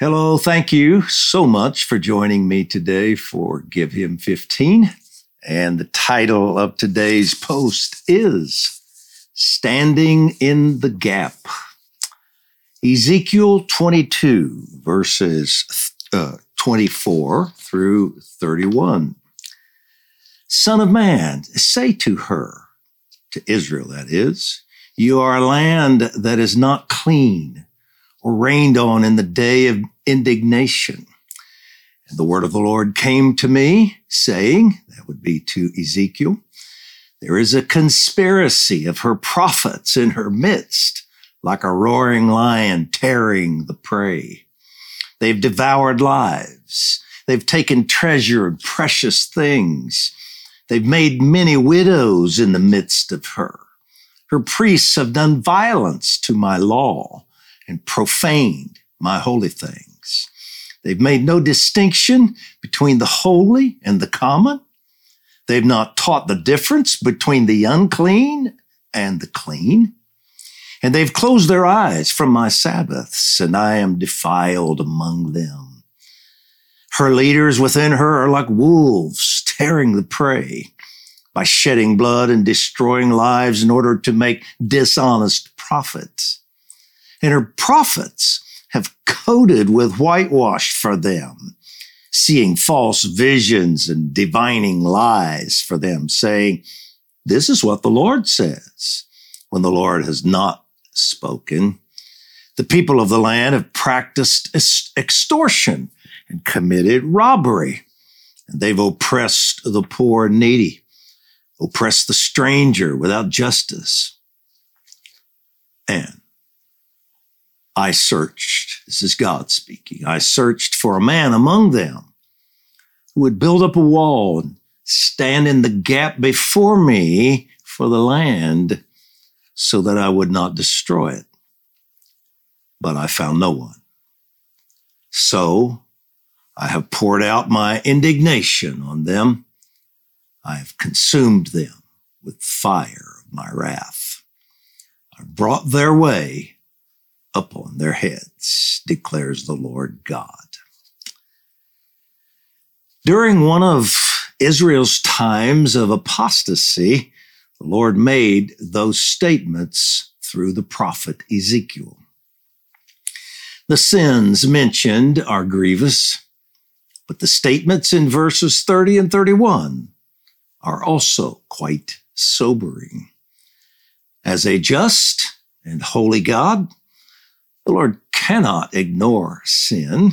Hello, thank you so much for joining me today for Give Him 15. And the title of today's post is Standing in the Gap. Ezekiel 22, verses uh, 24 through 31. Son of man, say to her, to Israel that is, you are a land that is not clean or rained on in the day of indignation. And the word of the Lord came to me, saying, that would be to Ezekiel, there is a conspiracy of her prophets in her midst, like a roaring lion tearing the prey. They've devoured lives. They've taken treasure and precious things. They've made many widows in the midst of her. Her priests have done violence to my law and profaned my holy things. They've made no distinction between the holy and the common. They've not taught the difference between the unclean and the clean. And they've closed their eyes from my Sabbaths, and I am defiled among them. Her leaders within her are like wolves tearing the prey by shedding blood and destroying lives in order to make dishonest profits and her prophets have coated with whitewash for them, seeing false visions and divining lies for them, saying, This is what the Lord says, when the Lord has not spoken. The people of the land have practiced extortion and committed robbery. And they've oppressed the poor and needy, oppressed the stranger without justice. And I searched. This is God speaking. I searched for a man among them who would build up a wall and stand in the gap before me for the land so that I would not destroy it. But I found no one. So I have poured out my indignation on them. I have consumed them with fire of my wrath. I brought their way upon their heads, declares the Lord God. During one of Israel's times of apostasy, the Lord made those statements through the prophet Ezekiel. The sins mentioned are grievous, but the statements in verses 30 and 31 are also quite sobering. As a just and holy God, the Lord cannot ignore sin.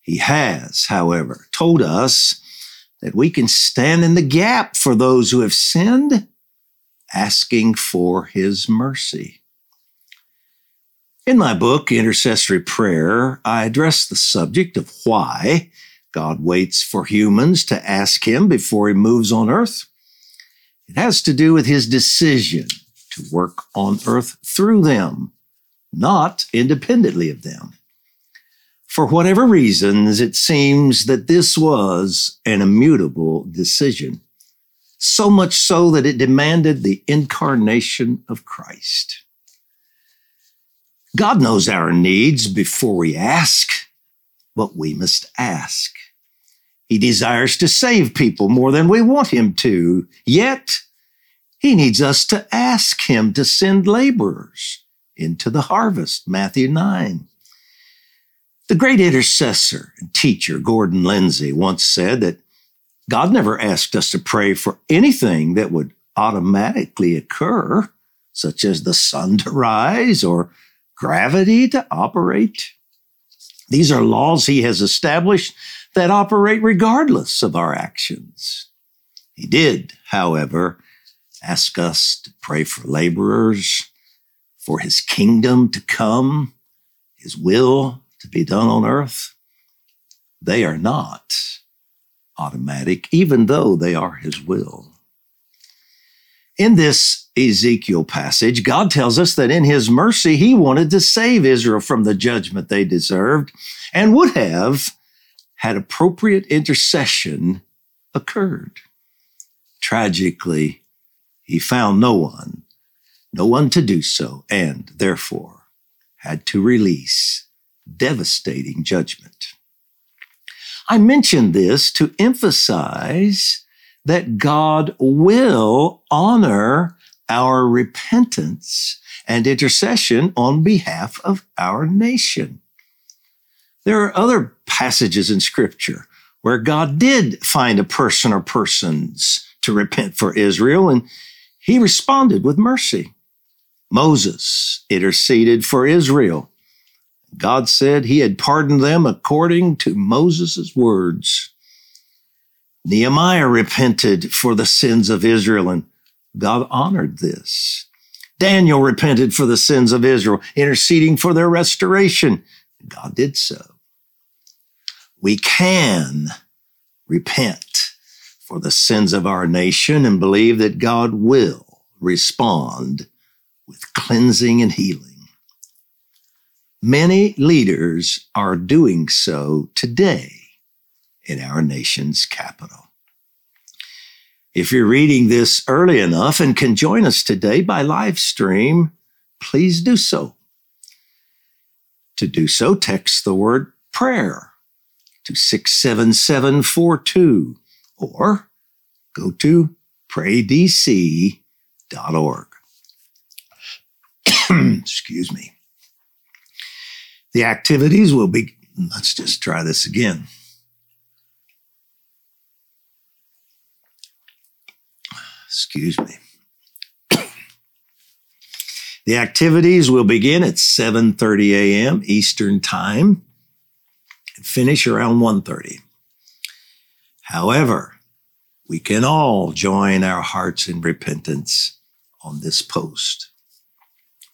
He has, however, told us that we can stand in the gap for those who have sinned, asking for his mercy. In my book, Intercessory Prayer, I address the subject of why God waits for humans to ask him before he moves on earth. It has to do with his decision to work on earth through them not independently of them. For whatever reasons, it seems that this was an immutable decision, so much so that it demanded the incarnation of Christ. God knows our needs before we ask, but we must ask. He desires to save people more than we want him to, yet he needs us to ask him to send laborers into the harvest, Matthew 9. The great intercessor and teacher Gordon Lindsay once said that God never asked us to pray for anything that would automatically occur, such as the sun to rise or gravity to operate. These are laws he has established that operate regardless of our actions. He did, however, ask us to pray for laborers, for his kingdom to come, his will to be done on earth, they are not automatic, even though they are his will. In this Ezekiel passage, God tells us that in his mercy, he wanted to save Israel from the judgment they deserved and would have had appropriate intercession occurred. Tragically, he found no one no one to do so, and therefore had to release devastating judgment. I mention this to emphasize that God will honor our repentance and intercession on behalf of our nation. There are other passages in scripture where God did find a person or persons to repent for Israel and he responded with mercy. Moses interceded for Israel. God said he had pardoned them according to Moses' words. Nehemiah repented for the sins of Israel and God honored this. Daniel repented for the sins of Israel, interceding for their restoration. God did so. We can repent for the sins of our nation and believe that God will respond with cleansing and healing. Many leaders are doing so today in our nation's capital. If you're reading this early enough and can join us today by live stream, please do so. To do so, text the word prayer to 67742 or go to praydc.org. Excuse me. The activities will be, let's just try this again. Excuse me. The activities will begin at 7:30 a.m. Eastern Time and finish around 1:30. However, we can all join our hearts in repentance on this post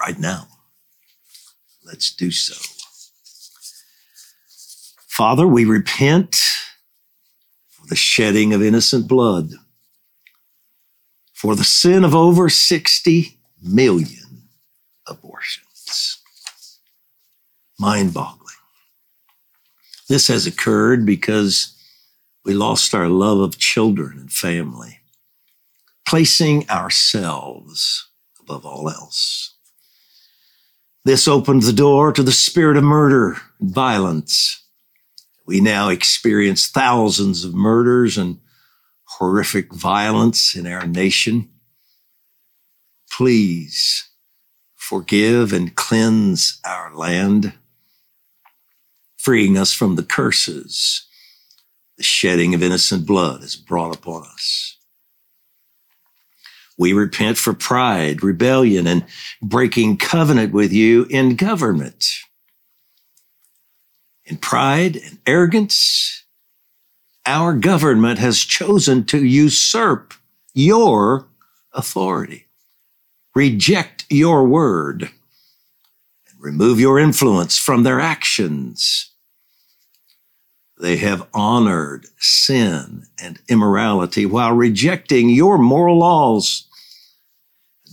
right now. Let's do so. Father, we repent for the shedding of innocent blood, for the sin of over 60 million abortions. Mind boggling. This has occurred because we lost our love of children and family, placing ourselves above all else. This opened the door to the spirit of murder and violence we now experience thousands of murders and horrific violence in our nation. Please forgive and cleanse our land, freeing us from the curses the shedding of innocent blood has brought upon us. We repent for pride, rebellion, and breaking covenant with you in government in pride and arrogance, our government has chosen to usurp your authority, reject your word, and remove your influence from their actions. They have honored sin and immorality while rejecting your moral laws.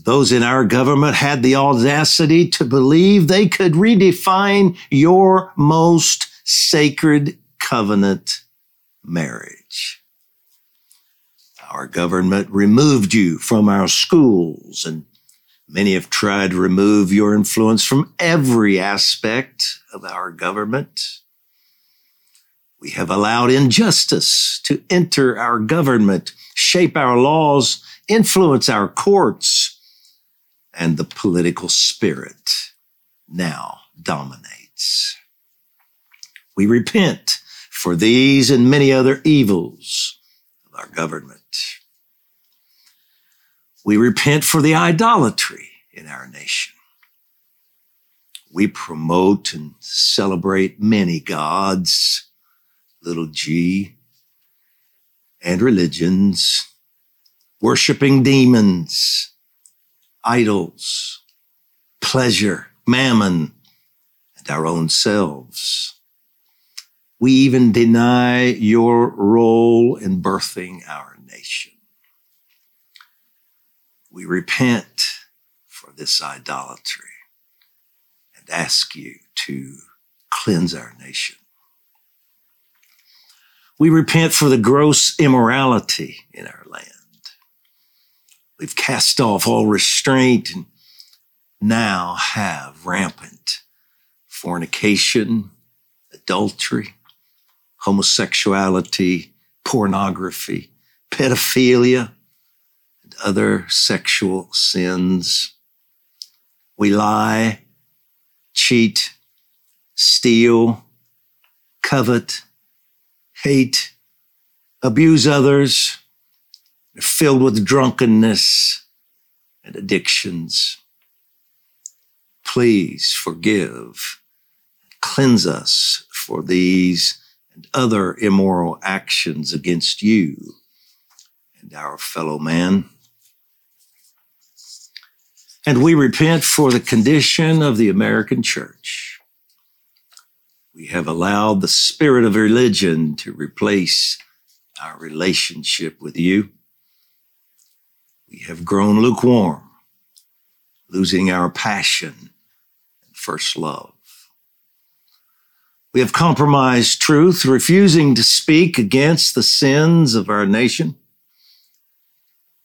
Those in our government had the audacity to believe they could redefine your most sacred covenant marriage. Our government removed you from our schools, and many have tried to remove your influence from every aspect of our government. We have allowed injustice to enter our government, shape our laws, influence our courts, and the political spirit now dominates. We repent for these and many other evils of our government. We repent for the idolatry in our nation. We promote and celebrate many gods, little g, and religions, worshiping demons, idols, pleasure, mammon, and our own selves. We even deny your role in birthing our nation. We repent for this idolatry and ask you to cleanse our nation. We repent for the gross immorality in our land. We've cast off all restraint and now have rampant fornication, adultery, homosexuality, pornography, pedophilia, and other sexual sins. We lie, cheat, steal, covet, hate, abuse others, filled with drunkenness and addictions. Please forgive, cleanse us for these and other immoral actions against you and our fellow man. And we repent for the condition of the American church. We have allowed the spirit of religion to replace our relationship with you. We have grown lukewarm, losing our passion and first love. We have compromised truth, refusing to speak against the sins of our nation.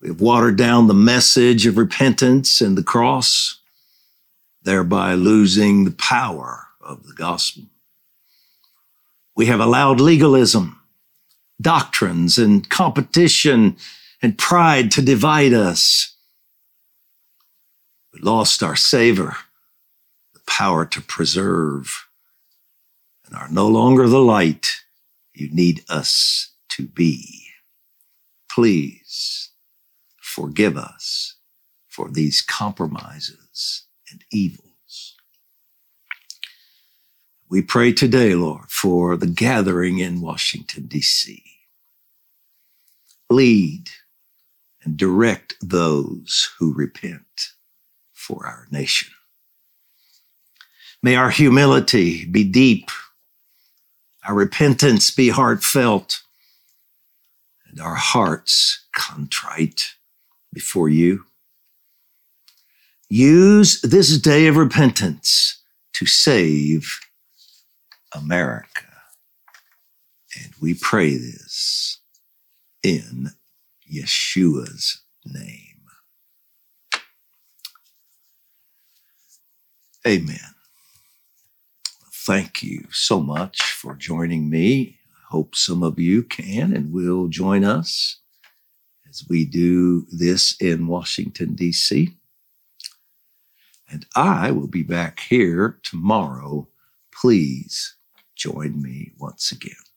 We have watered down the message of repentance and the cross, thereby losing the power of the gospel. We have allowed legalism, doctrines, and competition and pride to divide us. We lost our savor, the power to preserve, and are no longer the light you need us to be. Please forgive us for these compromises and evils. We pray today, Lord, for the gathering in Washington, D.C. Lead and direct those who repent for our nation. May our humility be deep, our repentance be heartfelt, and our hearts contrite before you. Use this day of repentance to save America. And we pray this in Yeshua's name. Amen. Thank you so much for joining me. I hope some of you can and will join us as we do this in Washington, D.C. And I will be back here tomorrow. Please join me once again.